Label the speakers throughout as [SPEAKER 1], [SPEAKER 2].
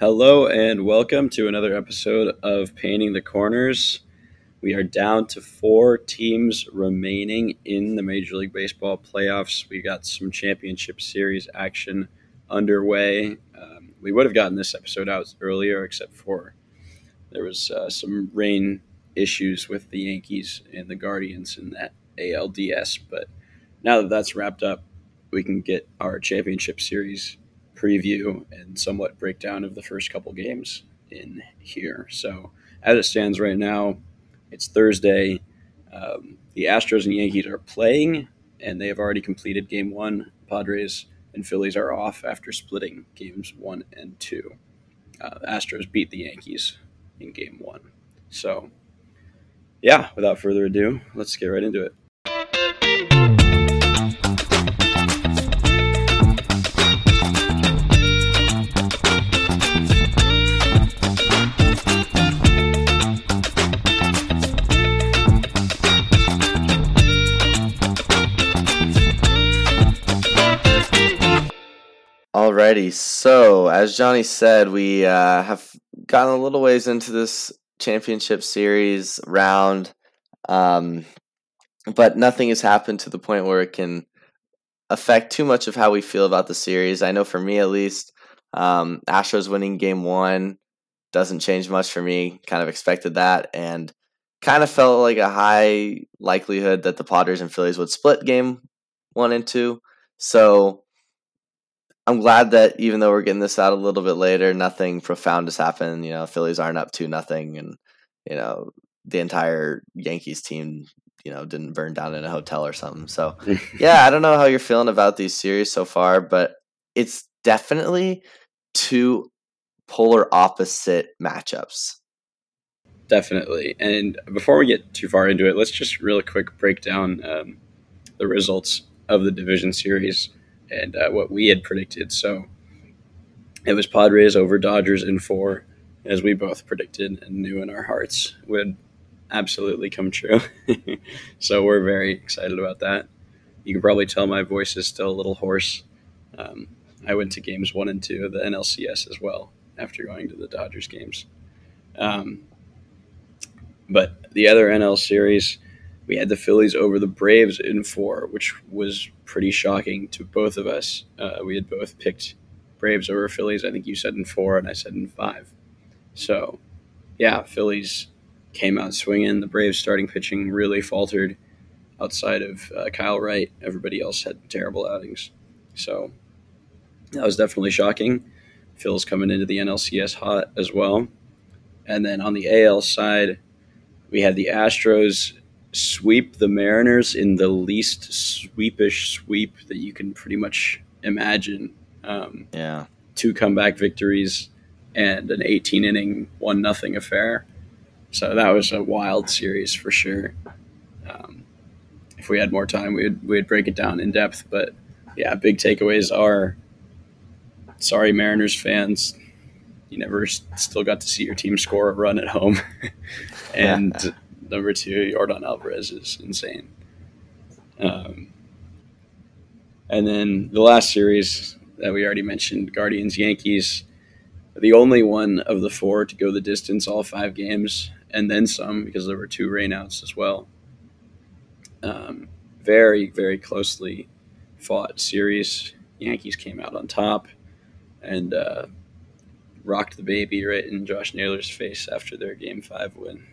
[SPEAKER 1] Hello and welcome to another episode of Painting the Corners. We are down to four teams remaining in the Major League Baseball playoffs. We got some championship series action underway. Um, we would have gotten this episode out earlier, except for there was uh, some rain issues with the Yankees and the Guardians in that ALDS. But now that that's wrapped up, we can get our championship series preview and somewhat breakdown of the first couple games in here. So, as it stands right now, it's Thursday. Um, the Astros and Yankees are playing, and they have already completed game one. Padres and Phillies are off after splitting games one and two. Uh, Astros beat the Yankees in game one. So, yeah, without further ado, let's get right into it.
[SPEAKER 2] Alrighty, so as Johnny said, we uh, have gotten a little ways into this championship series round, um, but nothing has happened to the point where it can affect too much of how we feel about the series. I know for me at least, um, Astros winning game one doesn't change much for me. Kind of expected that, and kind of felt like a high likelihood that the Padres and Phillies would split game one and two. So I'm glad that even though we're getting this out a little bit later, nothing profound has happened. You know, Phillies aren't up to nothing, and you know the entire Yankees team, you know, didn't burn down in a hotel or something. So, yeah, I don't know how you're feeling about these series so far, but it's definitely two polar opposite matchups.
[SPEAKER 1] Definitely. And before we get too far into it, let's just real quick break down um, the results of the division series and uh, what we had predicted. So it was Padres over Dodgers in four, as we both predicted and knew in our hearts would absolutely come true. so we're very excited about that. You can probably tell my voice is still a little hoarse. Um, I went to games one and two of the NLCS as well after going to the Dodgers games. Um, but the other NL series, we had the Phillies over the Braves in four, which was pretty shocking to both of us. Uh, we had both picked Braves over Phillies. I think you said in four, and I said in five. So, yeah, Phillies came out swinging. The Braves starting pitching really faltered outside of uh, Kyle Wright. Everybody else had terrible outings. So, that was definitely shocking. Phil's coming into the NLCS hot as well. And then on the AL side, we had the Astros sweep the Mariners in the least sweepish sweep that you can pretty much imagine. Um,
[SPEAKER 2] yeah,
[SPEAKER 1] two comeback victories and an 18 inning one nothing affair. So that was a wild series for sure. Um, if we had more time, we'd we'd break it down in depth. But yeah, big takeaways are sorry Mariners fans, you never still got to see your team score a run at home, and number two, Yordan Alvarez is insane. Um, and then the last series that we already mentioned, Guardians Yankees, the only one of the four to go the distance all five games, and then some because there were two rainouts as well. Um, very, very closely fought series. Yankees came out on top and uh, rocked the baby right in Josh Naylor's face after their game five win.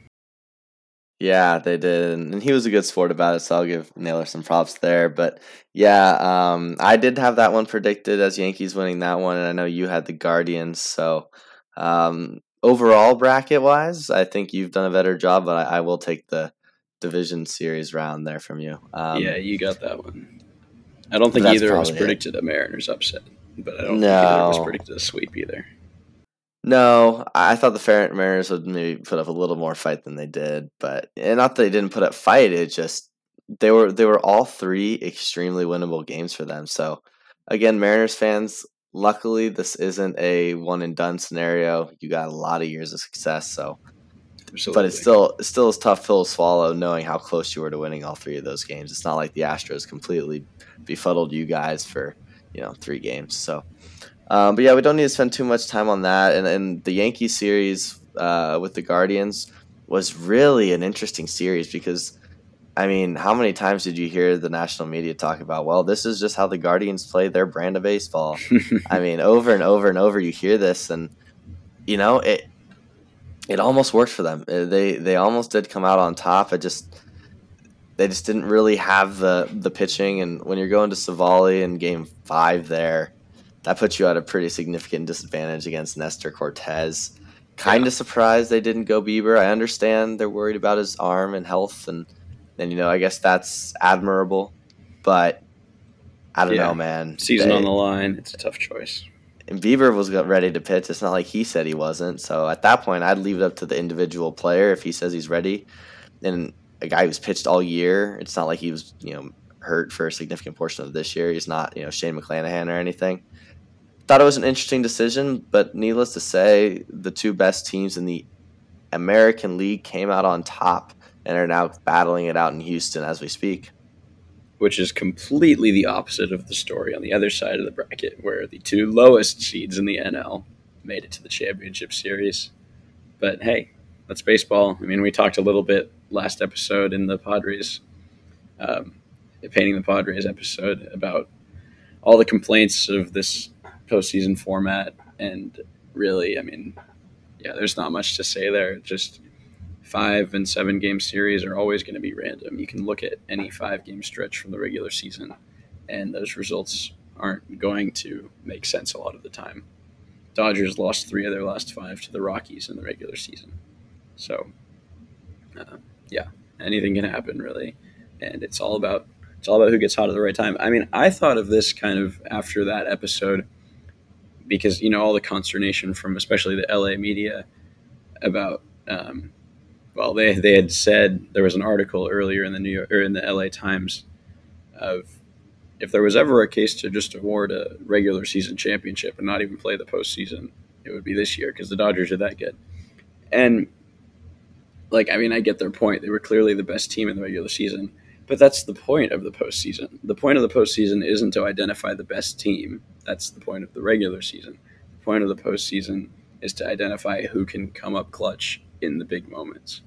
[SPEAKER 2] Yeah, they did, and he was a good sport about it. So I'll give Naylor some props there. But yeah, um, I did have that one predicted as Yankees winning that one, and I know you had the Guardians. So um, overall bracket wise, I think you've done a better job. But I, I will take the division series round there from you.
[SPEAKER 1] Um, yeah, you got that one. I don't think either was predicted it. a Mariners upset, but I don't no. think either was predicted a sweep either.
[SPEAKER 2] No, I thought the Mariners would maybe put up a little more fight than they did, but and not that they didn't put up fight. It just they were they were all three extremely winnable games for them. So again, Mariners fans, luckily this isn't a one and done scenario. You got a lot of years of success, so Absolutely. but it's still it still is tough pill to swallow knowing how close you were to winning all three of those games. It's not like the Astros completely befuddled you guys for you know three games. So Um, but yeah, we don't need to spend too much time on that. And, and the Yankee series uh, with the Guardians was really an interesting series because, I mean, how many times did you hear the national media talk about, well, this is just how the Guardians play their brand of baseball? I mean, over and over and over, you hear this, and you know it. It almost worked for them. Uh, They they almost did come out on top. It just they just didn't really have the the pitching. And when you're going to Civale in Game Five, there, that puts you at a pretty significant disadvantage against Nestor Cortes. Kind
[SPEAKER 1] Yeah.
[SPEAKER 2] of surprised they didn't go Bieber. I understand they're worried about his arm and health, and and you know I guess that's admirable, but I don't
[SPEAKER 1] Yeah.
[SPEAKER 2] know, man.
[SPEAKER 1] Season
[SPEAKER 2] They-
[SPEAKER 1] on the line. It's a tough choice.
[SPEAKER 2] and Bieber was ready to pitch. It's not like he said he wasn't. So at that point, I'd leave it up to the individual player if he says he's ready. And a guy who's pitched all year, it's not like he was you know hurt for a significant portion of this year. He's not you know Shane McClanahan or anything. Thought it was an interesting decision, but needless to say, the two best teams in the American League came out on top and are now battling it out in Houston as we speak.
[SPEAKER 1] which is completely the opposite of the story on the other side of the bracket, where the two lowest seeds in the NL made it to the championship series. But hey, that's baseball. I mean, we talked a little bit last episode in the Padres, um, painting the Padres episode about all the complaints of this postseason format, and really, I mean, yeah, there's not much to say there. Just five and seven game series are always going to be random. You can look at any five game stretch from the regular season, and those results aren't going to make sense a lot of the time. Dodgers lost three of their last five to the Rockies in the regular season. So, uh, yeah, anything can happen really, and it's all about it's all about who gets hot at the right time. I mean, I thought of this kind of after that episode because you know all the consternation from especially the LA media about um, well, they they had said there was an article earlier in the New York or in the LA Times of if there was ever a case to just award a regular season championship and not even play the postseason, it would be this year because the Dodgers are that good. And like, I mean, I get their point. They were clearly the best team in the regular season, but that's the point of the postseason. The point of the postseason isn't to identify the best team. That's the point of the regular season. The point of the postseason is to identify who can come up clutch in the big moments.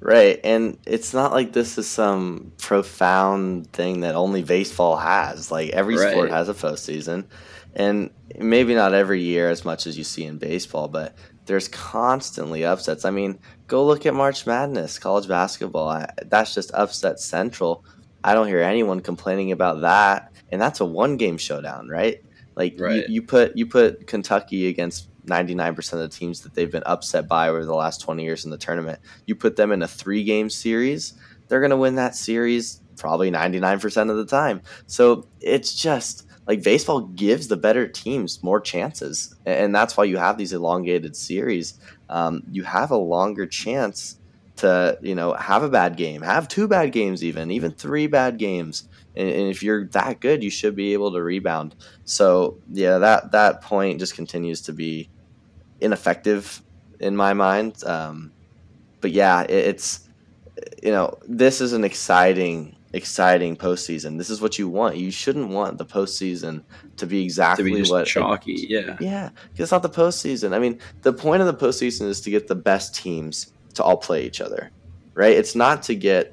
[SPEAKER 2] Right, and it's not like this is some profound thing that only baseball has. Like every sport has a postseason, and maybe not every year as much as you see in baseball, but there's constantly upsets. I mean, go look at March Madness, college basketball. I, that's just upset central. I don't hear anyone complaining about that, and that's a one-game showdown, right? Like
[SPEAKER 1] Right.
[SPEAKER 2] you, you put you put Kentucky against 99% of the teams that they've been upset by over the last 20 years in the tournament you put them in a three game series, they're going to win that series probably 99% of the time. So it's just like baseball gives the better teams more chances. And that's why you have these elongated series. Um, you have a longer chance to, you know, have a bad game, have two bad games, even, even three bad games. And, and if you're that good, you should be able to rebound. So yeah, that, that point just continues to be ineffective in my mind. Um, but yeah, it, it's you know this is an exciting, exciting postseason. This is what you want. You shouldn't want the postseason to be
[SPEAKER 1] To
[SPEAKER 2] exactly
[SPEAKER 1] be just
[SPEAKER 2] what.
[SPEAKER 1] chalky, yeah.
[SPEAKER 2] yeah, 'cause it's not the postseason. I mean, the point of the postseason is to get the best teams to all play each other, right? It's not to get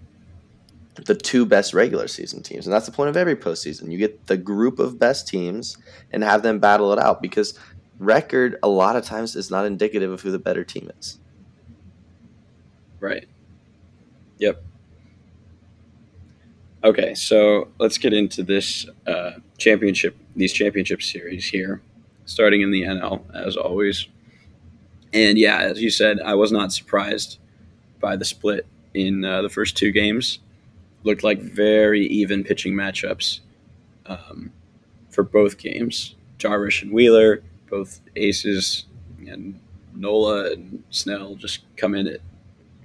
[SPEAKER 2] the two best regular season teams, and that's the point of every postseason. You get the group of best teams and have them battle it out because record a lot of times is not indicative of who the better team is.
[SPEAKER 1] Right. Yep. Okay, so let's get into this uh, championship, these championship series here, starting in the NL as always. And yeah, as you said, I was not surprised by the split in uh, the first two games. Looked like very even pitching matchups um, for both games. Darvish and Wheeler, both aces, and Nola and Snell just come in at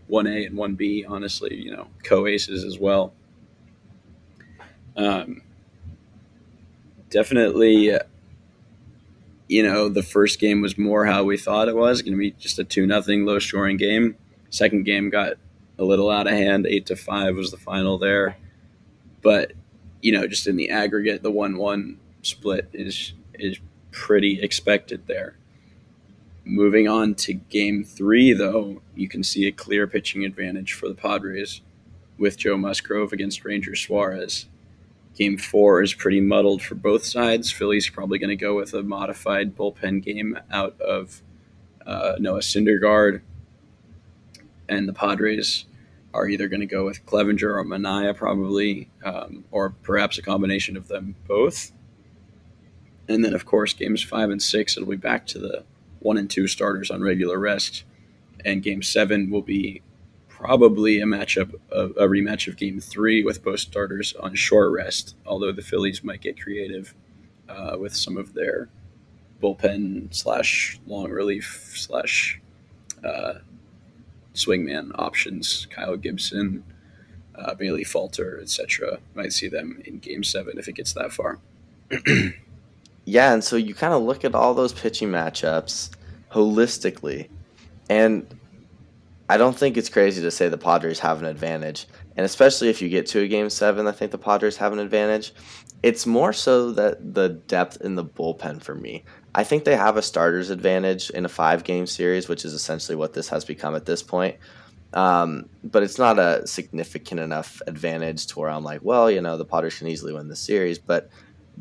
[SPEAKER 1] 1A and 1B, honestly, you know, co aces as well. Um, definitely, uh, you know, the first game was more how we thought it was going to be just a 2 nothing low scoring game. Second game got a little out of hand. 8 to 5 was the final there. But, you know, just in the aggregate, the 1 1 split is is pretty expected there. Moving on to game three, though, you can see a clear pitching advantage for the Padres with Joe Musgrove against Ranger Suarez. Game four is pretty muddled for both sides. Philly's probably going to go with a modified bullpen game out of uh, Noah Syndergaard, and the Padres are either going to go with Clevinger or Manaea, probably, um, or perhaps a combination of them both. And then, of course, games five and six, it'll be back to the one and two starters on regular rest. And game seven will be probably a matchup, a, rematch of game three with both starters on short rest, although the Phillies might get creative uh, with some of their bullpen slash long relief slash uh, swingman options. Kyle Gibson, uh, Bailey Falter, etc. Might see them in Game Seven if it gets that far.
[SPEAKER 2] yeah, and so you kind of look at all those pitching matchups holistically, and I don't think it's crazy to say the Padres have an advantage. And especially if you get to a game seven, I think the Padres have an advantage. It's more so that the depth in the bullpen for me. I think they have a starter's advantage in a five game series, which is essentially what this has become at this point. Um, but it's not a significant enough advantage to where I'm like, well, you know, the Padres can easily win the series. But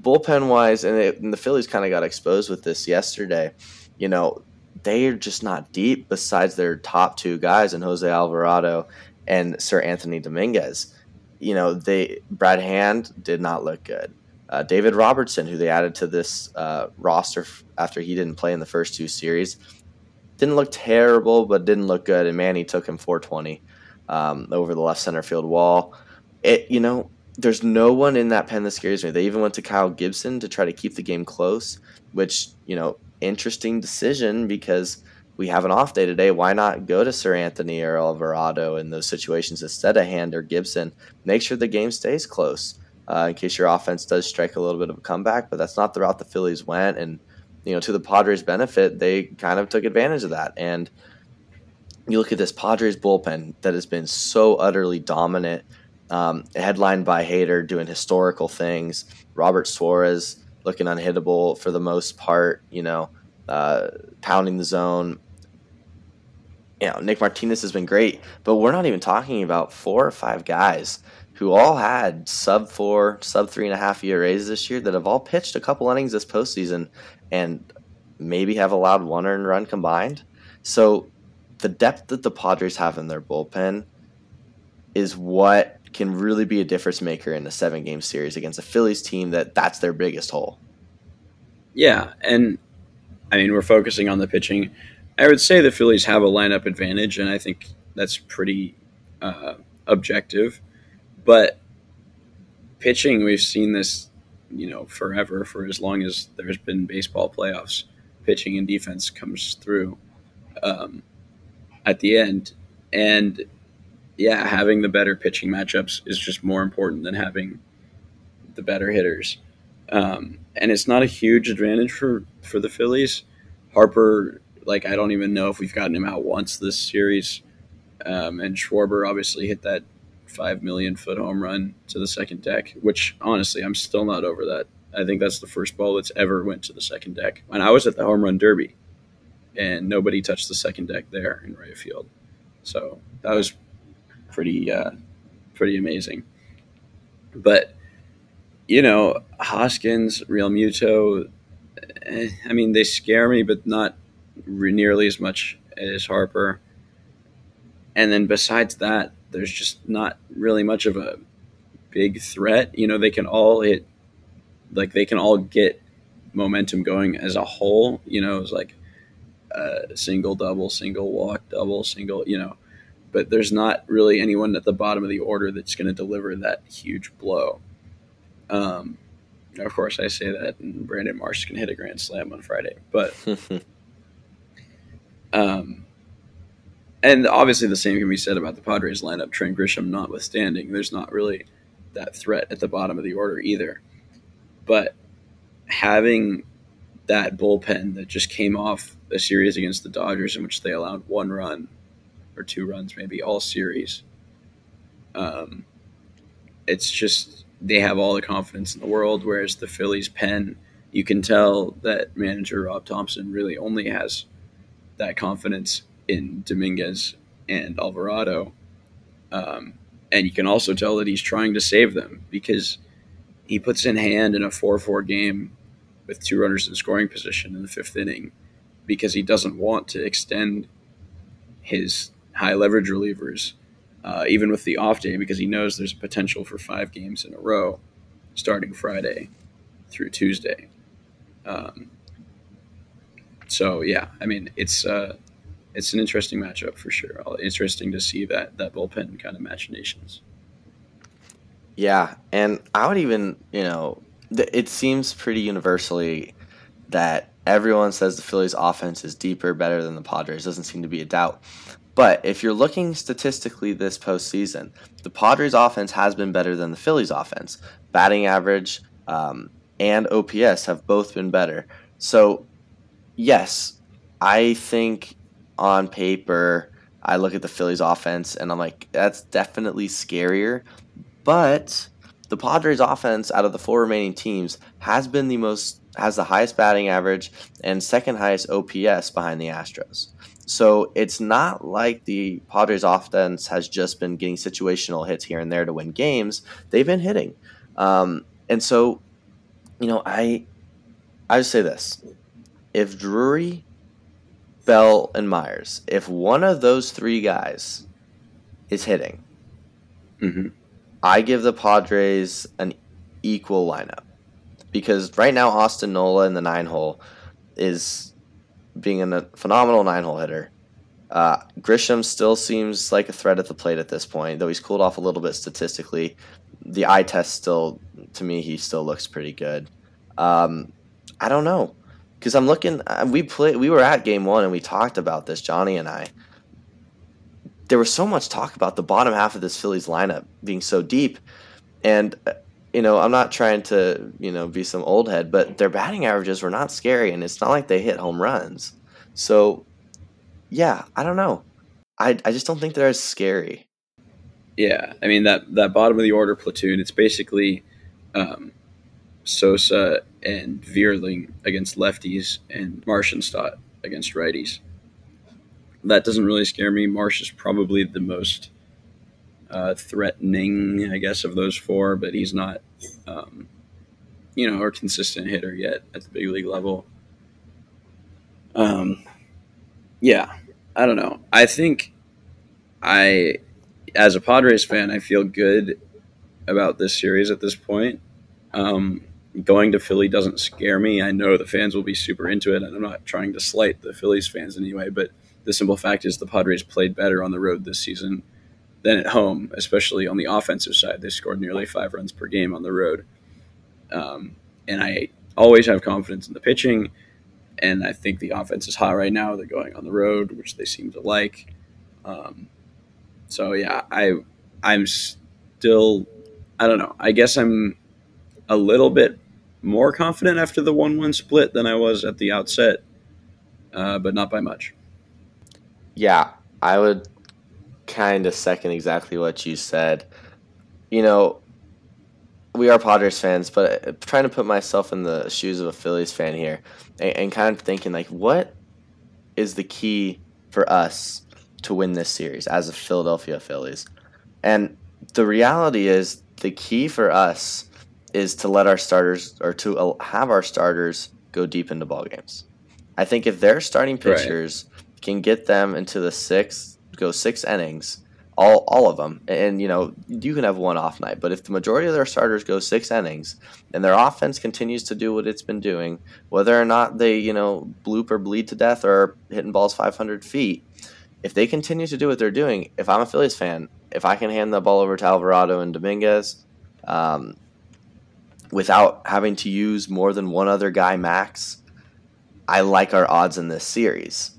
[SPEAKER 2] bullpen wise, and, it, and the Phillies kind of got exposed with this yesterday. You know, they are just not deep besides their top two guys in Jose Alvarado and Seranthony Dominguez. You know, they Brad Hand did not look good. Uh, David Robertson, who they added to this uh, roster after he didn't play in the first two series, didn't look terrible, but didn't look good. And Manny took him 420 um, over the left center field wall. It, you know, there's no one in that pen that scares me. They even went to Kyle Gibson to try to keep the game close, which you know interesting decision because we have an off day today. Why not go to Seranthony or Alvarado in those situations instead of Hand or Gibson? Make sure the game stays close uh, in case your offense does strike a little bit of a comeback. But that's not the route the Phillies went, and you know to the Padres' benefit, they kind of took advantage of that. And you look at this Padres bullpen that has been so utterly dominant, um, headlined by Hader doing historical things, Robert Suarez looking unhittable for the most part, you know, uh, pounding the zone. You know, Nick Martinez has been great, but we're not even talking about four or five guys who all had sub four, sub three and a half ERAs this year that have all pitched a couple innings this postseason and maybe have allowed one earned run combined. So the depth that the Padres have in their bullpen is what can really be a difference maker in a seven game series against a Phillies team that that's their biggest hole.
[SPEAKER 1] Yeah, and I mean we're focusing on the pitching. I would say the Phillies have a lineup advantage, and I think that's pretty uh, objective. But pitching, we've seen this, you know, forever for as long as there's been baseball playoffs. Pitching and defense comes through um, at the end, and yeah, having the better pitching matchups is just more important than having the better hitters. Um, and it's not a huge advantage for for the Phillies. Harper, like I don't even know if we've gotten him out once this series. Um, and Schwarber obviously hit that five million foot home run to the second deck, which honestly I'm still not over that. I think that's the first ball that's ever went to the second deck. And I was at the home run derby, and nobody touched the second deck there in right field. So that was pretty uh, pretty amazing. But you know, Hoskins, Realmuto, eh, I mean, they scare me, but not nearly as much as Harper. And then besides that, there's just not really much of a big threat. You know, they can all hit, like they can all get momentum going as a whole. You know, it's like a single, double, single, walk, double, single. You know, but there's not really anyone at the bottom of the order that's going to deliver that huge blow. Um, of course, I say that, and Brandon Marsh can hit a grand slam on Friday, but um, and obviously the same can be said about the Padres lineup. Trent Grisham notwithstanding, there's not really that threat at the bottom of the order either. But having that bullpen that just came off a series against the Dodgers in which they allowed one run or two runs, maybe all series. Um, it's just they have all the confidence in the world, whereas the Phillies' pen you can tell that manager Rob Thompson really only has that confidence in Dominguez and Alvarado. Um, and you can also tell that he's trying to save them because he puts in hand in a 4 4 game with two runners in scoring position in the fifth inning because he doesn't want to extend his high leverage relievers, uh, even with the off day, because he knows there's potential for five games in a row starting Friday through Tuesday. Um, so yeah, I mean it's uh, it's an interesting matchup for sure. Interesting to see that that bullpen kind of machinations.
[SPEAKER 2] Yeah, and I would even you know it seems pretty universally that everyone says the Phillies' offense is deeper, better than the Padres. Doesn't seem to be a doubt. But if you're looking statistically this postseason, the Padres' offense has been better than the Phillies' offense. Batting average um, and OPS have both been better. So, yes, I think on paper, I look at the Phillies' offense and I'm like, that's definitely scarier. But the Padres' offense out of the four remaining teams has been the most has the highest batting average and second highest OPS behind the Astros. So it's not like the Padres offense has just been getting situational hits here and there to win games. They've been hitting. Um, and so, you know, I I would say this. If Drury, Bell, and Myers, if one of those three guys is hitting,
[SPEAKER 1] mm-hmm.
[SPEAKER 2] I give the Padres an equal lineup because right now Austin Nola in the nine hole is being a phenomenal nine hole hitter. Uh, Grisham still seems like a threat at the plate at this point, though he's cooled off a little bit statistically. The eye test still, to me, he still looks pretty good. Um, I don't know because I'm looking. Uh, we play. We were at game one and we talked about this, Johnny and I. There was so much talk about the bottom half of this Phillies lineup being so deep, and uh, you know, I'm not trying to, you know, be some old head, but their batting averages were not scary, and it's not like they hit home runs. So, yeah, I don't know. I, I just don't think they're as scary.
[SPEAKER 1] Yeah, I mean that that bottom of the order platoon. It's basically um, Sosa and Vierling against lefties, and Marsh and Stott against righties. That doesn't really scare me. Marsh is probably the most uh, threatening, I guess, of those four, but he's not, um, you know, a consistent hitter yet at the big league level. Um, yeah, I don't know. I think I, as a Padres fan, I feel good about this series at this point. Um, going to Philly doesn't scare me. I know the fans will be super into it, and I'm not trying to slight the Phillies fans anyway, but the simple fact is the Padres played better on the road this season than at home, especially on the offensive side. They scored nearly five runs per game on the road. Um, and I always have confidence in the pitching. And I think the offense is hot right now. They're going on the road, which they seem to like. Um, so yeah, I I'm still I don't know. I guess I'm a little bit more confident after the one-one split than I was at the outset, uh, but not by much.
[SPEAKER 2] Yeah, I would kind of second exactly what you said. You know, we are Padres fans, but uh, trying to put myself in the shoes of a Phillies fan here and, and kind of thinking, like, what is the key for us to win this series as a Philadelphia Phillies? And the reality is, the key for us is to let our starters or to have our starters go deep into ball games. I think if their starting pitchers right. can get them into the sixth, go six innings, all all of them, and you know you can have one off night, but if the majority of their starters go six innings and their offense continues to do what it's been doing, whether or not they you know bloop or bleed to death or hitting balls 500 feet, if they continue to do what they're doing, if I'm a Phillies fan, if I can hand the ball over to Alvarado and Dominguez. Um, without having to use more than one other guy max, I like our odds in this series.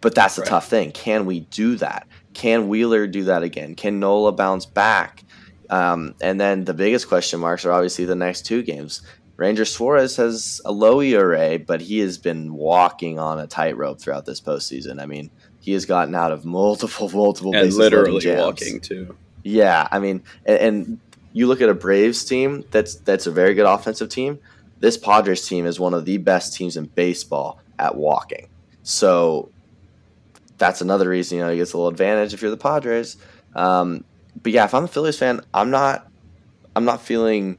[SPEAKER 2] But that's the right. tough thing. Can we do that? Can Wheeler do that again? Can Nola bounce back? Um, and then the biggest question marks are obviously the next two games. Ranger Suarez has a low ERA, but he has been walking on a tightrope throughout this postseason. I mean, he has gotten out of multiple, multiple
[SPEAKER 1] and literally walking too.
[SPEAKER 2] Yeah, I mean, and, and you look at a Braves team that's that's a very good offensive team, this Padres team is one of the best teams in baseball at walking. So that's another reason you know he gets a little advantage if you're the Padres. Um, but yeah, if I'm a Phillies fan, I'm not I'm not feeling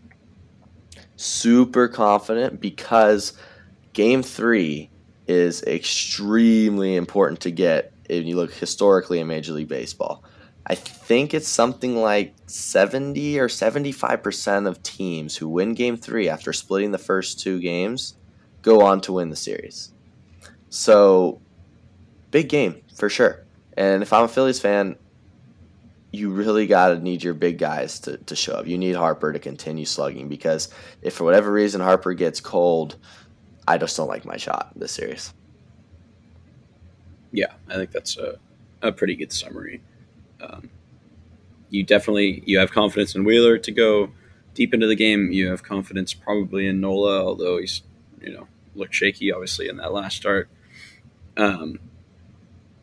[SPEAKER 2] super confident because game three is extremely important to get if you look historically in Major League Baseball. I think it's something like 70 or 75% of teams who win game three after splitting the first two games go on to win the series. So, big game for sure. And if I'm a Phillies fan, you really got to need your big guys to, to show up. You need Harper to continue slugging because if for whatever reason Harper gets cold, I just don't like my shot this series.
[SPEAKER 1] Yeah, I think that's a, a pretty good summary. Um, you definitely you have confidence in Wheeler to go deep into the game. You have confidence probably in Nola, although he's you know looked shaky obviously in that last start. Um,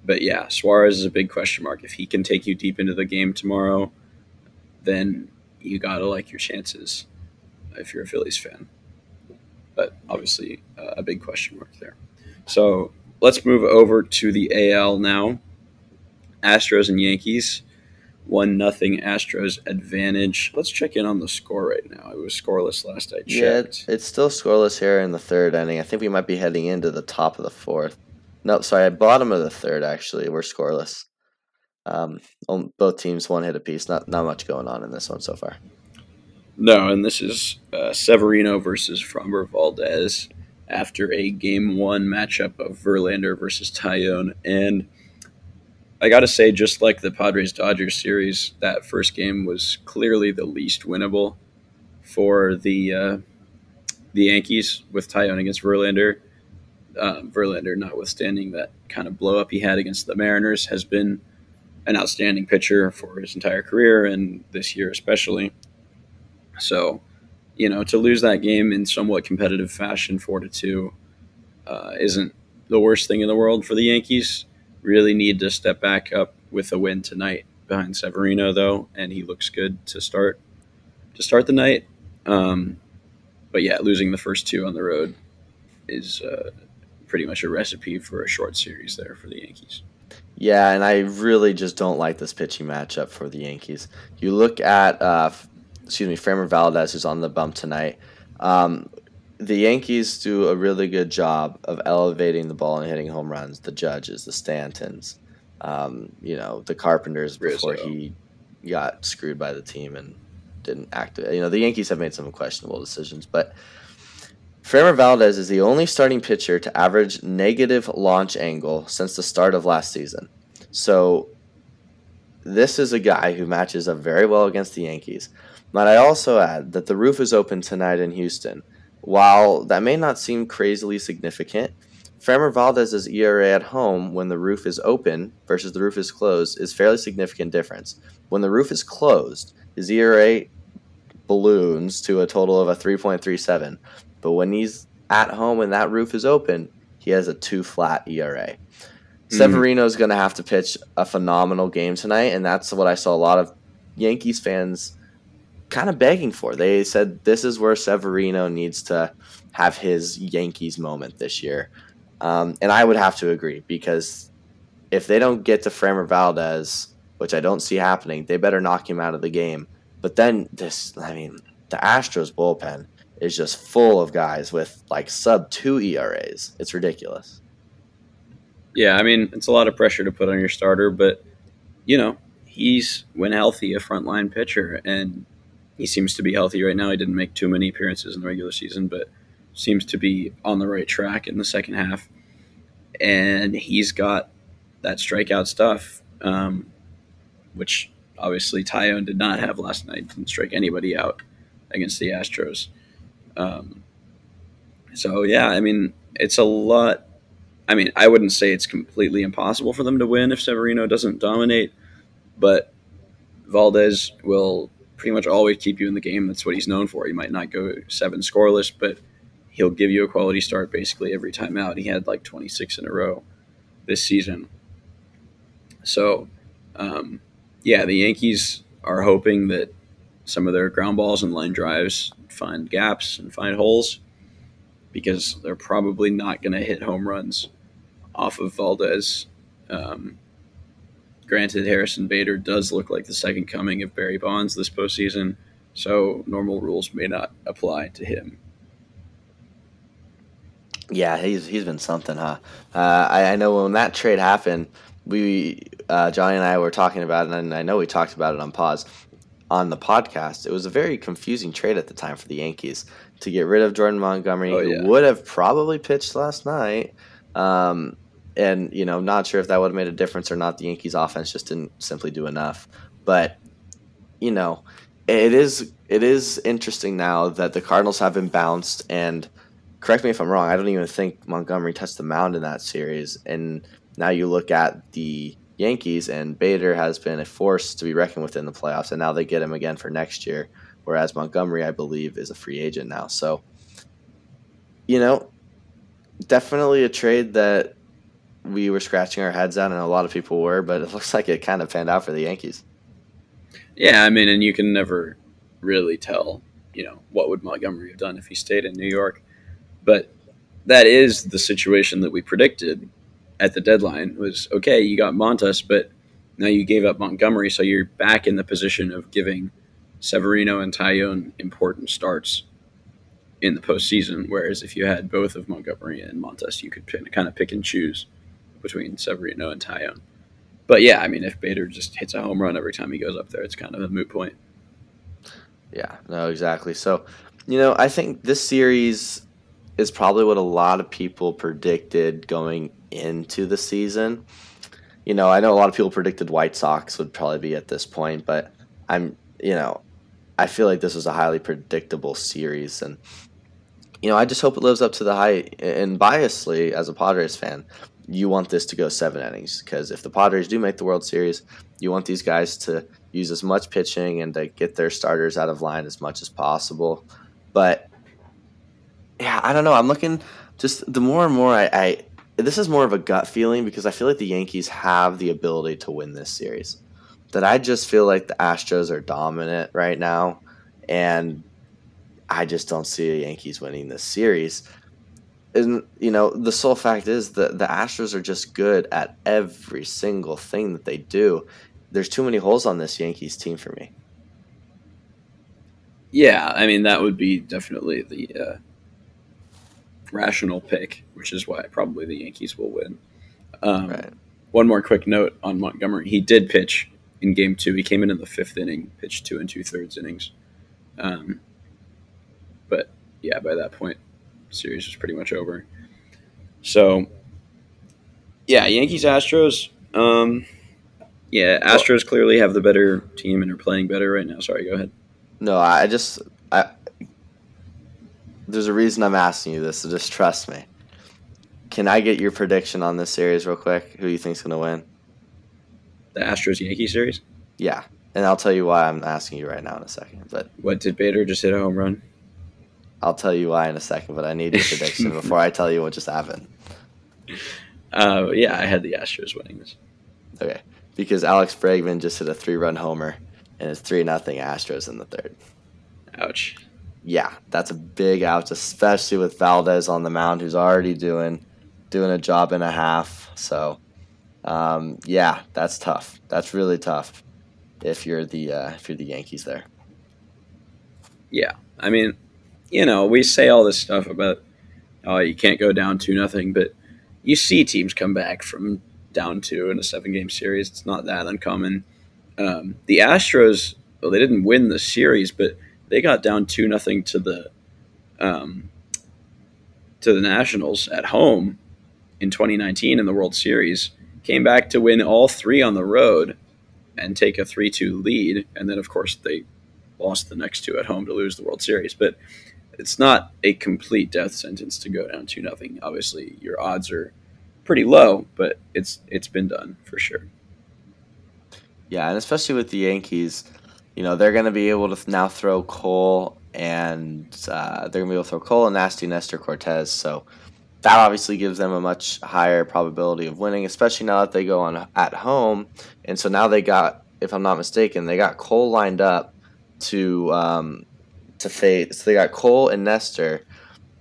[SPEAKER 1] but yeah, Suarez is a big question mark. If he can take you deep into the game tomorrow, then you gotta like your chances if you're a Phillies fan. But obviously, uh, a big question mark there. So let's move over to the AL now. Astros and Yankees. One nothing Astros advantage. Let's check in on the score right now. It was scoreless last I checked.
[SPEAKER 2] Yeah, it's still scoreless here in the third inning. I think we might be heading into the top of the fourth. No, sorry, bottom of the third. Actually, we're scoreless. Um, both teams one hit apiece. Not not much going on in this one so far.
[SPEAKER 1] No, and this is uh, Severino versus Framber Valdez after a game one matchup of Verlander versus Taillon. And I got to say, just like the Padres Dodgers series, that first game was clearly the least winnable for the uh, the Yankees with Taillon against Verlander. Um, Verlander, notwithstanding that kind of blow up he had against the Mariners, has been an outstanding pitcher for his entire career and this year especially. So, you know, to lose that game in somewhat competitive fashion, four to two, uh, isn't the worst thing in the world for the Yankees really need to step back up with a win tonight behind Severino though, and he looks good to start to start the night. Um, but yeah, losing the first two on the road is uh, pretty much a recipe for a short series there for the Yankees.
[SPEAKER 2] Yeah, and I really just don't like this pitching matchup for the Yankees. You look at, uh, excuse me, Framber Valdez, who's on the bump tonight. Um, the Yankees do a really good job of elevating the ball and hitting home runs. The Judges, the Stantons, um, you know, the Carpenters before Rizzo. he got screwed by the team and didn't act. You know, the Yankees have made some questionable decisions, but Framber Valdez is the only starting pitcher to average negative launch angle since the start of last season. So this is a guy who matches up very well against the Yankees. Might I also add that the roof is open tonight in Houston while that may not seem crazily significant, Framber Valdez's ERA at home when the roof is open versus the roof is closed is fairly significant difference. When the roof is closed, his ERA balloons to a total of a 3.37. But when he's at home and that roof is open, he has a two flat ERA. Mm. Severino is going to have to pitch a phenomenal game tonight, and that's what I saw a lot of Yankees fans kind of begging for. They said this is where Severino needs to have his Yankees moment this year. Um, and I would have to agree because if they don't get to Framber Valdez, which I don't see happening, they better knock him out of the game. But then this, I mean, the Astros bullpen is just full of guys with like sub two ERAs. It's ridiculous.
[SPEAKER 1] Yeah, I mean, it's a lot of pressure to put on your starter, but you know, he's when healthy a frontline pitcher, and he seems to be healthy right now. He didn't make too many appearances in the regular season, but seems to be on the right track in the second half. And he's got that strikeout stuff, um, which obviously Taillon did not have last night. Didn't strike anybody out against the Astros. Um, so yeah, I mean, it's a lot. I mean, I wouldn't say it's completely impossible for them to win if Severino doesn't dominate, but Valdez will pretty much always keep you in the game. That's what he's known for. He might not go seven scoreless, but he'll give you a quality start basically every time out. He had like 26 in a row this season. So, um, yeah, the Yankees are hoping that some of their ground balls and line drives find gaps and find holes. because they're probably not going to hit home runs off of Valdez. Um, granted, Harrison Bader does look like the second coming of Barry Bonds this postseason, so normal rules may not apply to him.
[SPEAKER 2] Yeah, he's he's been something, huh? Uh, I, I know when that trade happened, we uh, Johnny and I were talking about it, and I know we talked about it on pause on the podcast. It was a very confusing trade at the time for the Yankees to get rid of Jordan Montgomery,
[SPEAKER 1] Oh, yeah.
[SPEAKER 2] who would have probably pitched last night. Um, and you know, not sure if that would have made a difference or not. The Yankees' offense just didn't simply do enough. But you know, it is it is interesting now that the Cardinals have been bounced. And correct me if I'm wrong. I don't even think Montgomery touched the mound in that series. And now you look at the Yankees, and Bader has been a force to be reckoned with in the playoffs. And now they get him again for next year. Whereas Montgomery, I believe, is a free agent now. So, you know, definitely a trade that we were scratching our heads at, and a lot of people were, but it looks like it kind of panned out for the Yankees.
[SPEAKER 1] Yeah, I mean, and you can never really tell, you know, what would Montgomery have done if he stayed in New York. But that is the situation that we predicted at the deadline was okay, you got Montas, but now you gave up Montgomery, so you're back in the position of giving Severino and Taillon important starts in the postseason. Whereas if you had both of Montgomery and Montas, you could kind of pick and choose between Severino and Taillon. But yeah, I mean, if Bader just hits a home run every time he goes up there, it's kind of a moot point.
[SPEAKER 2] Yeah, no, exactly. So, you know, I think this series is probably what a lot of people predicted going into the season. You know, I know a lot of people predicted White Sox would probably be at this point, but I'm, you know, I feel like this was a highly predictable series. And, you know, I just hope it lives up to the hype. And biasly, as a Padres fan, you want this to go seven innings because if the Padres do make the World Series, you want these guys to use as much pitching and to get their starters out of line as much as possible. But yeah, I don't know. I'm looking just the more and more I, I this is more of a gut feeling because I feel like the Yankees have the ability to win this series. That I just feel like the Astros are dominant right now, and I just don't see the Yankees winning this series. And you know, the sole fact is that the Astros are just good at every single thing that they do. There's too many holes on this Yankees team for me.
[SPEAKER 1] Yeah, I mean that would be definitely the uh, rational pick, which is why probably the Yankees will win. Um,
[SPEAKER 2] Right.
[SPEAKER 1] One more quick note on Montgomery: he did pitch in Game Two. He came in in the fifth inning, pitched two and two thirds innings. Um, but yeah, by that point, series was pretty much over. So, yeah, Yankees Astros. Um, yeah, Astros clearly have the better team and are playing better right now. Sorry, go ahead.
[SPEAKER 2] No, I just I there's a reason I'm asking you this, so just trust me. Can I get your prediction on this series real quick? Who you think's gonna win?
[SPEAKER 1] The Astros Yankee series.
[SPEAKER 2] Yeah. And I'll tell you why I'm asking you right now in a second. But
[SPEAKER 1] What did Bader just hit a home run?
[SPEAKER 2] I'll tell you why in a second, but I need your prediction before I tell you what just happened.
[SPEAKER 1] Uh, yeah, I had the Astros winning this.
[SPEAKER 2] Okay. Because Alex Bregman just hit a three run homer and it's three nothing Astros in the third.
[SPEAKER 1] Ouch.
[SPEAKER 2] Yeah, that's a big ouch, especially with Valdez on the mound who's already doing doing a job and a half. So um, yeah, that's tough. That's really tough if you're the uh, if you're the Yankees there.
[SPEAKER 1] Yeah, I mean, you know, we say all this stuff about oh you can't go down two nothing, but you see teams come back from down two in a seven game series. It's not that uncommon. Um, the Astros, well, they didn't win the series, but they got down two nothing to the um, to the Nationals at home in 2019 in the World Series. Came back to win all three on the road and take a three two lead, and then of course they lost the next two at home to lose the World Series. But it's not a complete death sentence to go down two nothing. Obviously, your odds are pretty low, but it's it's been done for sure.
[SPEAKER 2] Yeah, and especially with the Yankees, you know they're going to be able to now throw Cole and uh, they're going to be able to throw Cole and Nasty Nestor Cortes. So that obviously gives them a much higher probability of winning, especially now that they go on at home. And so now they got, if I'm not mistaken, they got Cole lined up to um, to face. So they got Cole and Nestor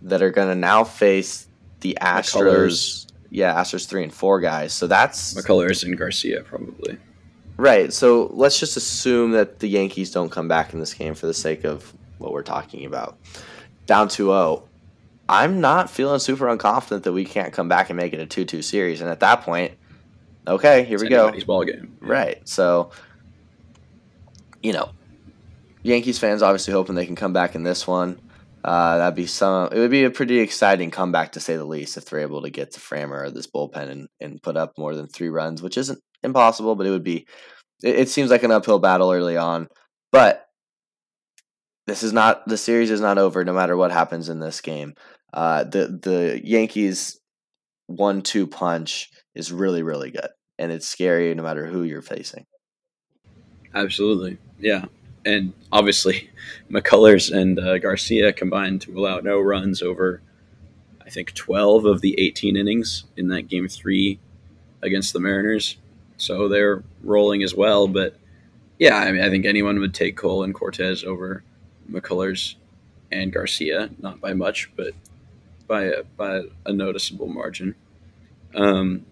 [SPEAKER 2] that are going to now face the Astros.
[SPEAKER 1] McCullers.
[SPEAKER 2] Yeah, Astros three and four guys. So that's
[SPEAKER 1] McCullers and Garcia probably.
[SPEAKER 2] Right. So let's just assume that the Yankees don't come back in this game for the sake of what we're talking about. Down 2-0. I'm not feeling super unconfident that we can't come back and make it a 2-2 series. And at that point, okay, here
[SPEAKER 1] It's
[SPEAKER 2] we go.
[SPEAKER 1] ball game.
[SPEAKER 2] Right. So, you know, Yankees fans obviously hoping they can come back in this one. Uh, that'd be some. It would be a pretty exciting comeback to say the least if they're able to get to Framber or this bullpen and, and put up more than three runs, which isn't impossible, but it would be. It, it seems like an uphill battle early on, but this is not the series is not over. No matter what happens in this game, uh, the the Yankees one two punch is really really good, and it's scary no matter who you're facing.
[SPEAKER 1] Absolutely. Yeah. And obviously, McCullers and uh, Garcia combined to allow no runs over, I think, 12 of the 18 innings in that game three against the Mariners. So they're rolling as well. But yeah, I mean, I think anyone would take Cole and Cortes over McCullers and Garcia, not by much, but by a, by a noticeable margin. Um,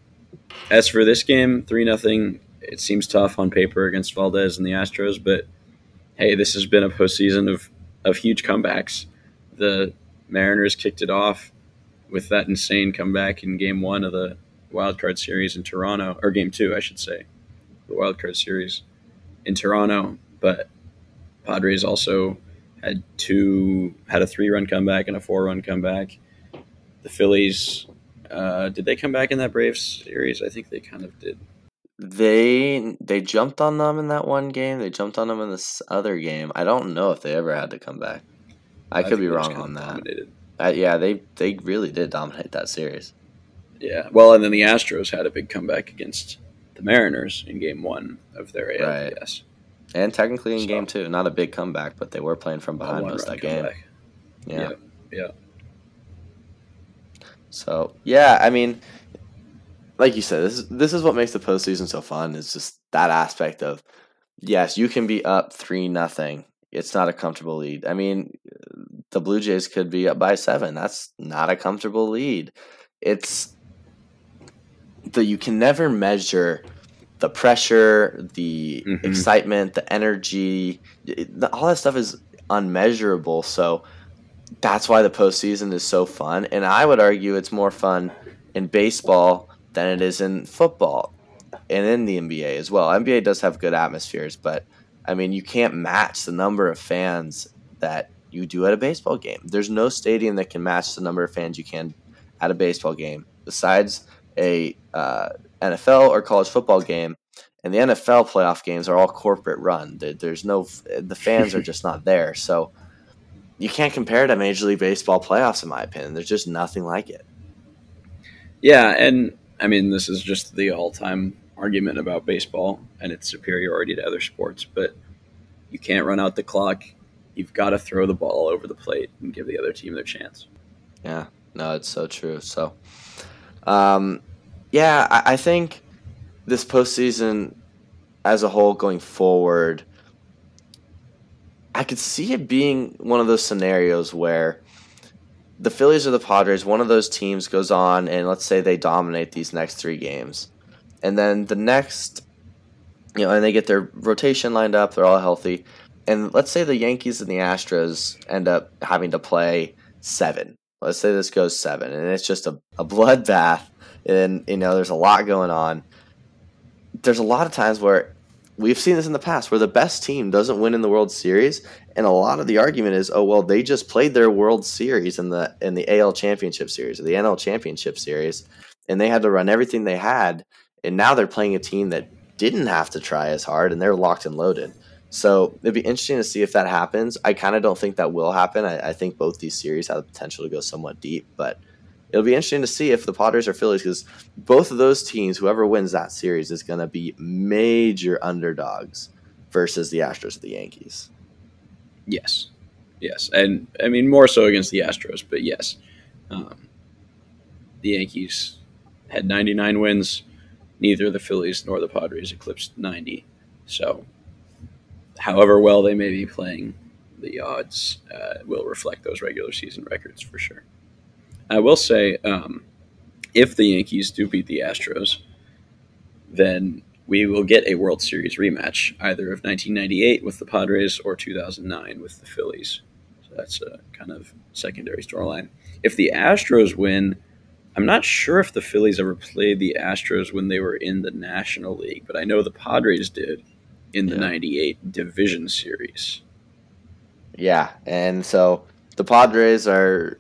[SPEAKER 1] as for this game, 3 nothing it seems tough on paper against Valdez and the Astros, but hey, this has been a postseason of, of huge comebacks. The Mariners kicked it off with that insane comeback in game one of the wild card series in Toronto, or game two, I should say, the wild card series in Toronto. But Padres also had two, had a three run comeback and a four run comeback. The Phillies, uh, did they come back in that Braves series? I think they kind of did.
[SPEAKER 2] They they jumped on them in that one game. They jumped on them in this other game. I don't know if they ever had to come back. I, could be wrong on that. Uh, yeah, they they really did dominate that series.
[SPEAKER 1] Yeah. Well, and then the Astros had a big comeback against the Mariners in game one of their
[SPEAKER 2] Right.
[SPEAKER 1] ALDS.
[SPEAKER 2] And technically in
[SPEAKER 1] So-
[SPEAKER 2] game two, not a big comeback, but they were playing from behind most of that game.
[SPEAKER 1] comeback.
[SPEAKER 2] Yeah.
[SPEAKER 1] Yeah.
[SPEAKER 2] So yeah, I mean, like you said, this is this is what makes the postseason so fun. Is just that aspect of yes, you can be up three nothing. It's not a comfortable lead. I mean, the Blue Jays could be up by seven. That's not a comfortable lead. It's that you can never measure the pressure, the
[SPEAKER 1] Mhm.
[SPEAKER 2] excitement, the energy. it- the- all that stuff is unmeasurable. So that's why the postseason is so fun. And I would argue it's more fun in baseball than it is in football and in the NBA as well. NBA does have good atmospheres, but I mean, you can't match the number of fans that you do at a baseball game. There's no stadium that can match the number of fans you can at a baseball game besides a uh, NFL or college football game. And the NFL playoff games are all corporate run. There's no, the fans are just not there. So, you can't compare to Major League Baseball playoffs, in my opinion. There's just nothing like it.
[SPEAKER 1] Yeah, and I mean this is just the all-time argument about baseball and its superiority to other sports, but you can't run out the clock. You've got to throw the ball over the plate and give the other team their chance.
[SPEAKER 2] Yeah, no, it's so true. So, um, yeah, I, I think this postseason as a whole going forward, I could see it being one of those scenarios where the Phillies or the Padres, one of those teams goes on and let's say they dominate these next three games. And then the next, you know, and they get their rotation lined up, they're all healthy. And let's say the Yankees and the Astros end up having to play seven. Let's say this goes seven, and it's just a, a bloodbath, and you know there's a lot going on. There's a lot of times where we've seen this in the past where the best team doesn't win in the World Series, and a lot of the argument is, oh well, they just played their World Series in the in the AL Championship Series or the NL Championship Series, and they had to run everything they had, and now they're playing a team that didn't have to try as hard, and they're locked and loaded. So it'd be interesting to see if that happens. I kind of don't think that will happen. I, I think both these series have the potential to go somewhat deep, but it'll be interesting to see if the Padres or Phillies, because both of those teams, whoever wins that series, is going to be major underdogs versus the Astros or the Yankees.
[SPEAKER 1] Yes, yes, and I mean more so against the Astros, but yes, um, the Yankees had 99 wins. Neither the Phillies nor the Padres eclipsed 90. So, however well they may be playing, the odds uh, will reflect those regular season records for sure. I will say, um, if the Yankees do beat the Astros, then we will get a World Series rematch, either of 1998 with the Padres or 2009 with the Phillies. So that's a kind of secondary storyline. If the Astros win, I'm not sure if the Phillies ever played the Astros when they were in the National League, but I know the Padres did in the
[SPEAKER 2] Yeah.
[SPEAKER 1] 98 division series.
[SPEAKER 2] Yeah, and so the Padres are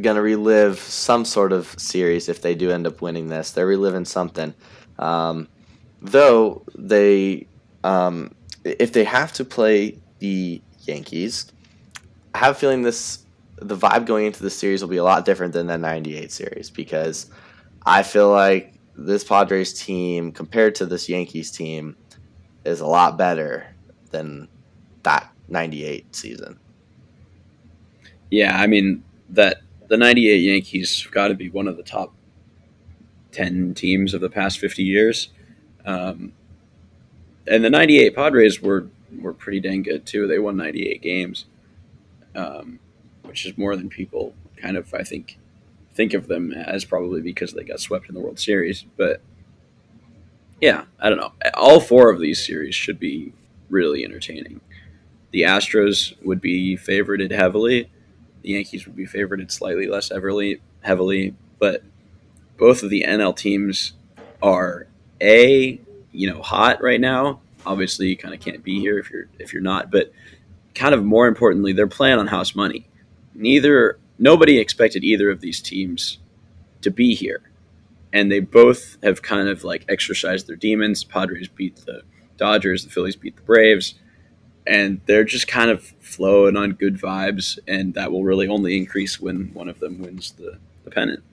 [SPEAKER 2] going to relive some sort of series if they do end up winning this. They're reliving something. Um, though they, um, if they have to play the Yankees, I have a feeling this the vibe going into the series will be a lot different than that 98 series because I feel like this Padres team compared to this Yankees team is a lot better than that 98 season.
[SPEAKER 1] Yeah, I mean that the '98 Yankees got to be one of the top ten teams of the past 50 years, um, and the '98 Padres were were pretty dang good too. They won 98 games, um, which is more than people kind of I think think of them as probably because they got swept in the World Series. But yeah, I don't know. All four of these series should be really entertaining. The Astros would be favorited heavily the Yankees would be favored slightly less heavily, heavily, but both of the NL teams are a you know hot right now. Obviously, you kind of can't be here if you're if you're not, but kind of more importantly, they're playing on house money. Neither nobody expected either of these teams to be here, and they both have kind of like exercised their demons. Padres beat the Dodgers, the Phillies beat the Braves and they're just kind of flowing on good vibes, and that will really only increase when one of them wins the, the pennant.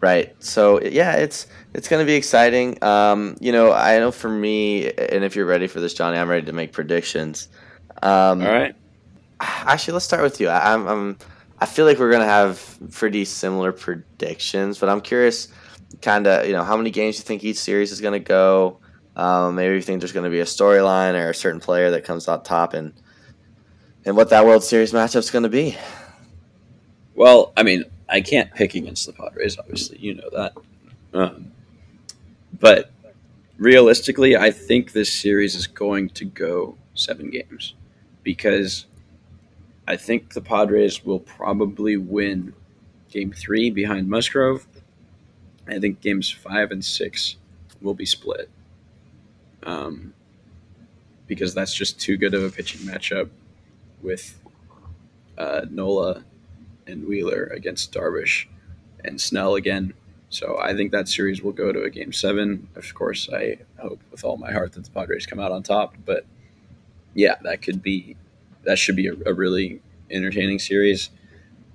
[SPEAKER 2] Right. So yeah, it's it's going to be exciting. Um, you know, I know for me, and if you're ready for this, Johnny, I'm ready to make predictions. Um,
[SPEAKER 1] All right.
[SPEAKER 2] Actually, let's start with you. I, I'm, I'm I feel like we're to have pretty similar predictions, but I'm curious, kind of, you know, how many games you think each series is to go. Um, maybe you think there's to be a storyline or a certain player that comes out top, and and what that World Series matchup's to be.
[SPEAKER 1] Well, I mean, I can't pick against the Padres, obviously, you know that. Um, but realistically, I think this series is going to go seven games because I think the Padres will probably win game three behind Musgrove. I think games five and six will be split um, because that's just too good of a pitching matchup with uh, Nola and Wheeler against Darvish and Snell again. So I think that series will go to a game seven. Of course, I hope with all my heart that the Padres come out on top. But yeah, that could be that should be a, a really entertaining series.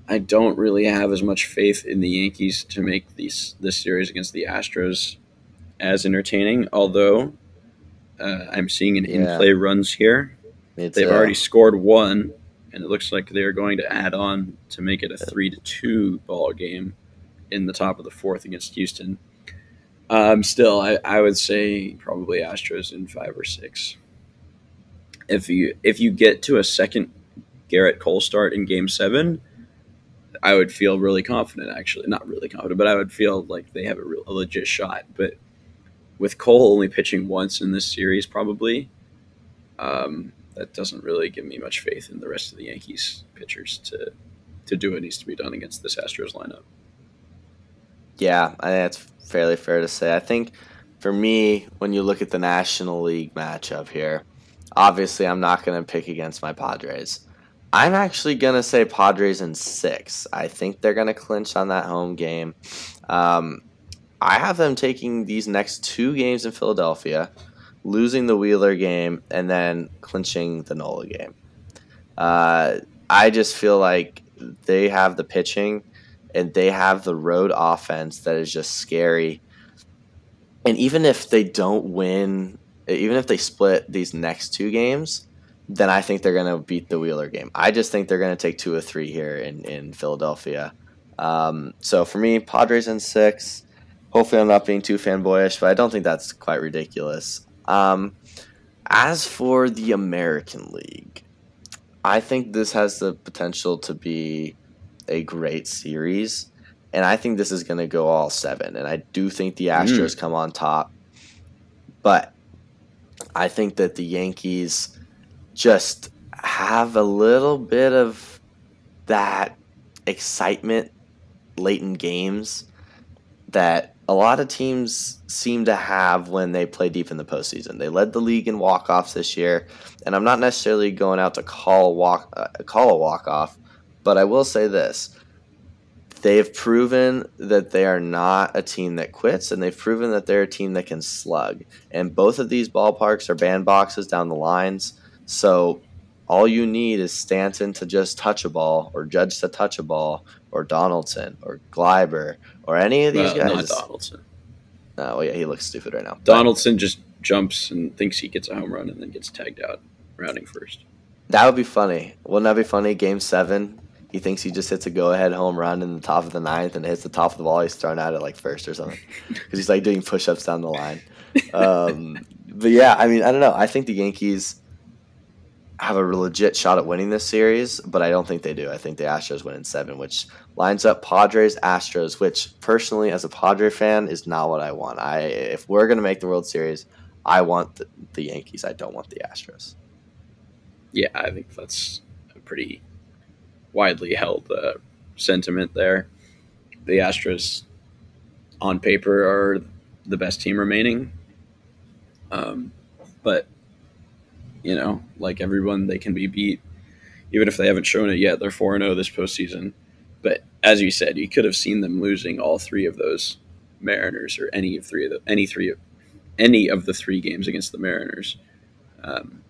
[SPEAKER 1] I don't really have as much faith in the Yankees to make these this series against the Astros as entertaining. Although uh, I'm seeing an
[SPEAKER 2] Yeah.
[SPEAKER 1] in play runs here.
[SPEAKER 2] It's,
[SPEAKER 1] They've
[SPEAKER 2] uh,
[SPEAKER 1] already scored one, and it looks like they're going to add on to make it a three to two ball game in the top of the fourth against Houston. Um, still, I, I would say probably Astros in five or six. If you if you get to a second Gerrit Cole start in Game Seven, I would feel really confident. Actually, not really confident, but I would feel like they have a, real, a legit shot. But with Cole only pitching once in this series, probably, um, that doesn't really give me much faith in the rest of the Yankees pitchers to to do what needs to be done against this Astros lineup.
[SPEAKER 2] Yeah, I think that's fairly fair to say. I think for me, when you look at the National League matchup here, obviously I'm not going to pick against my Padres. I'm actually going to say Padres in six. I think they're going to clinch on that home game. Um, I have them taking these next two games in Philadelphia, losing the Wheeler game, and then clinching the Nola game. Uh, I just feel like they have the pitching and they have the road offense that is just scary. And even if they don't win, even if they split these next two games, then I think they're going to beat the Wheeler game. I just think they're going to take two or three here in, in Philadelphia. Um, so for me, Padres in six. Hopefully, I'm not being too fanboyish, but I don't think that's quite ridiculous. Um, as for the American League, I think this has the potential to be a great series, and I think this is going to go all seven. And I do think the Astros mm. come on top, but I think that the Yankees just have a little bit of that excitement late in games that a lot of teams seem to have when they play deep in the postseason. They led the league in walk-offs this year, and I'm not necessarily going out to call walk uh, call a walk-off, but I will say this. They've proven that they are not a team that quits, and they've proven that they're a team that can slug. And both of these ballparks are bandboxes down the lines. So all you need is Stanton to just touch a ball, or Judge to touch a ball, or Donaldson, or Gleyber, or any of these well, guys.
[SPEAKER 1] Not Donaldson.
[SPEAKER 2] Oh yeah, he looks stupid right now.
[SPEAKER 1] Donaldson but, just jumps and thinks he gets a home run and then gets tagged out, rounding first.
[SPEAKER 2] That would be funny. Wouldn't that be funny? Game seven, he thinks he just hits a go-ahead home run in the top of the ninth and hits the top of the ball. He's thrown out at like first or something because he's like doing push-ups down the line. Um, but yeah, I mean, I don't know. I think the Yankees have a legit shot at winning this series, but I don't think they do. I think the Astros win in seven, which lines up Padres Astros, which personally, as a Padre fan, is not what I want. I if we're gonna make the World Series, I want the, the Yankees. I don't want the Astros.
[SPEAKER 1] Yeah, I think that's a pretty widely held uh, sentiment there. The Astros, on paper, are the best team remaining. Um, but you know, like everyone, they can be beat, even if they haven't shown it yet. They're 4 0 this postseason. But as you said, you could have seen them losing all three of those Mariners or any of three of the any three of any of the three games against the Mariners. Um,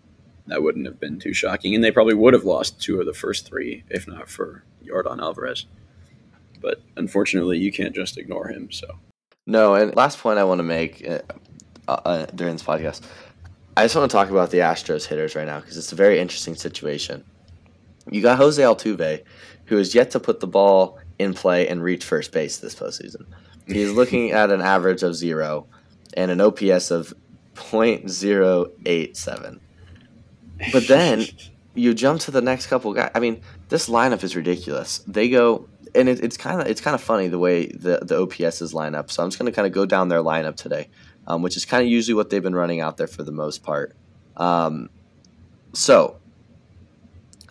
[SPEAKER 1] that wouldn't have been too shocking, and they probably would have lost two of the first three if not for Yordan Alvarez. But unfortunately, you can't just ignore him. So
[SPEAKER 2] no. And last point I want to make uh, uh, during this podcast I just want to talk about the Astros hitters right now because it's a very interesting situation. You got Jose Altuve, who has yet to put the ball in play and reach first base this postseason. He's looking at an average of zero and an OPS of .087. But then you jump to the next couple guys. I mean, this lineup is ridiculous. They go, and it, it's kind of it's kind of funny the way the the OPSs line up. So I'm just going to kind of go down their lineup today um, which is kind of usually what they've been running out there for the most part. Um, so,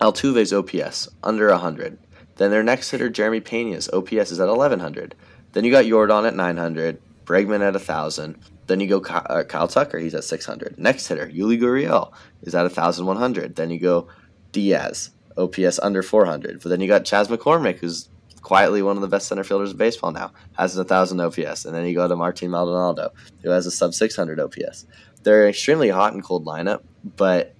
[SPEAKER 2] Altuve's OPS under 100. Then their next hitter, Jeremy Pena's OPS is at 1100. Then you got Yordan at 900, Bregman at 1000. Then you go uh, Kyle Tucker, he's at 600. Next hitter, Yuli Gurriel is at 1100. Then you go Diaz, OPS under 400. But then you got Chas McCormick, who's quietly one of the best center fielders of baseball now, has a thousand OPS, and then you go to Martin Maldonado, who has a sub six hundred OPS. They're an extremely hot and cold lineup, but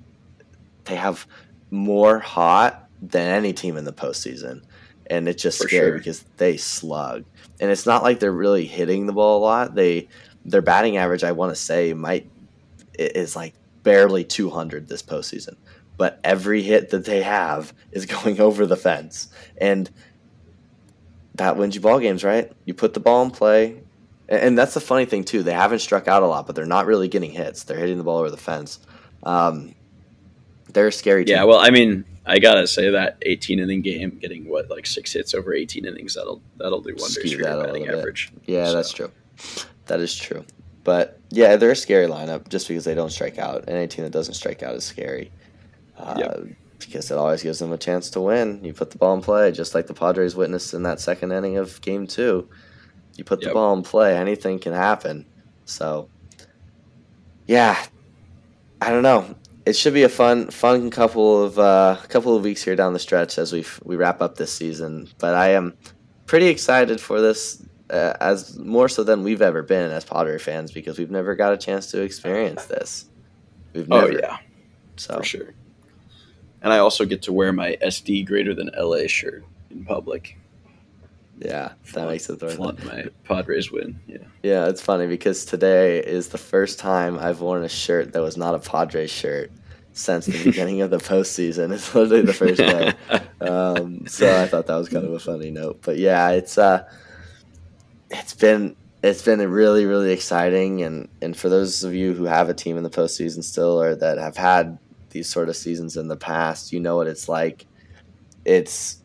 [SPEAKER 2] they have more hot than any team in the postseason, and it's just For scary sure. because they slug, and it's not like they're really hitting the ball a lot. They their batting average, I want to say, might is like barely two hundred this postseason but every hit that they have is going over the fence. And that wins you ball games, right? You put the ball in play, and that's the funny thing too. They haven't struck out a lot, but they're not really getting hits. They're hitting the ball over the fence. Um, they're a scary
[SPEAKER 1] team. Yeah, well, I mean, I gotta say that 18 inning game, getting what like six hits over 18 innings, that'll that'll do wonders Skew for your batting average.
[SPEAKER 2] Yeah, so. that's true. That is true. But yeah, they're a scary lineup just because they don't strike out. And any team that doesn't strike out is scary. Uh, yep because it always gives them a chance to win. You put the ball in play, just like the Padres witnessed in that second inning of Game Two. You put the ball in play, anything can happen. So, yeah, I don't know. It should be a fun, fun couple of uh, couple of weeks here down the stretch as we we wrap up this season. But I am pretty excited for this, uh, as more so than we've ever been as Padre fans because we've never got a chance to experience this.
[SPEAKER 1] We've oh, never. Oh yeah, so for sure and I also get to wear my SD greater than LA shirt in public.
[SPEAKER 2] Yeah, that makes it
[SPEAKER 1] flaunt my Padres win. Yeah,
[SPEAKER 2] yeah, it's funny because today is the first time I've worn a shirt that was not a Padres shirt since the beginning of the postseason. It's literally the first day. Um, so I thought that was kind of a funny note. But yeah, it's uh, it's been it's been really really exciting, and and for those of you who have a team in the postseason still or that have had these sort of seasons in the past. You know what it's like. It's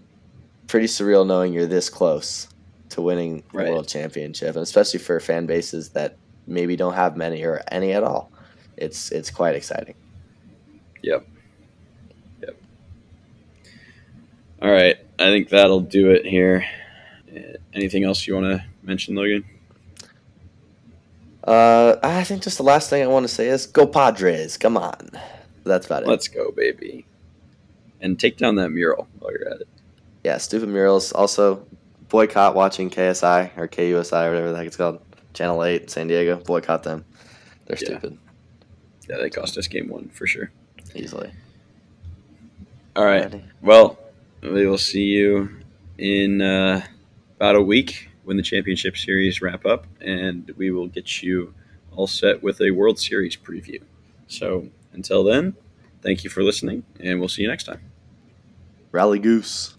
[SPEAKER 2] pretty surreal knowing you're this close to winning the
[SPEAKER 1] Right.
[SPEAKER 2] world championship, and especially for fan bases that maybe don't have many or any at all. It's it's quite exciting. Yep. Yep.
[SPEAKER 1] All right, I think that'll do it here. Uh, Anything else you want to mention, Logan?
[SPEAKER 2] Uh, I think just the last thing I want to say is go Padres. Come on, that's about it.
[SPEAKER 1] Let's go, baby. And take down that mural while you're at it.
[SPEAKER 2] yeah, stupid murals. Also, boycott watching KSI or KUSI or whatever the heck it's called. Channel Eight, San Diego. Boycott them. They're
[SPEAKER 1] Yeah.
[SPEAKER 2] stupid
[SPEAKER 1] Yeah, they cost us game one for sure.
[SPEAKER 2] easily.
[SPEAKER 1] All right.
[SPEAKER 2] Alrighty.
[SPEAKER 1] Well, we will see you in uh, about a week when the championship series wrap up, and we will get you all set with a World Series preview. So until then, thank you for listening, and we'll see you next time.
[SPEAKER 2] Rally Goose.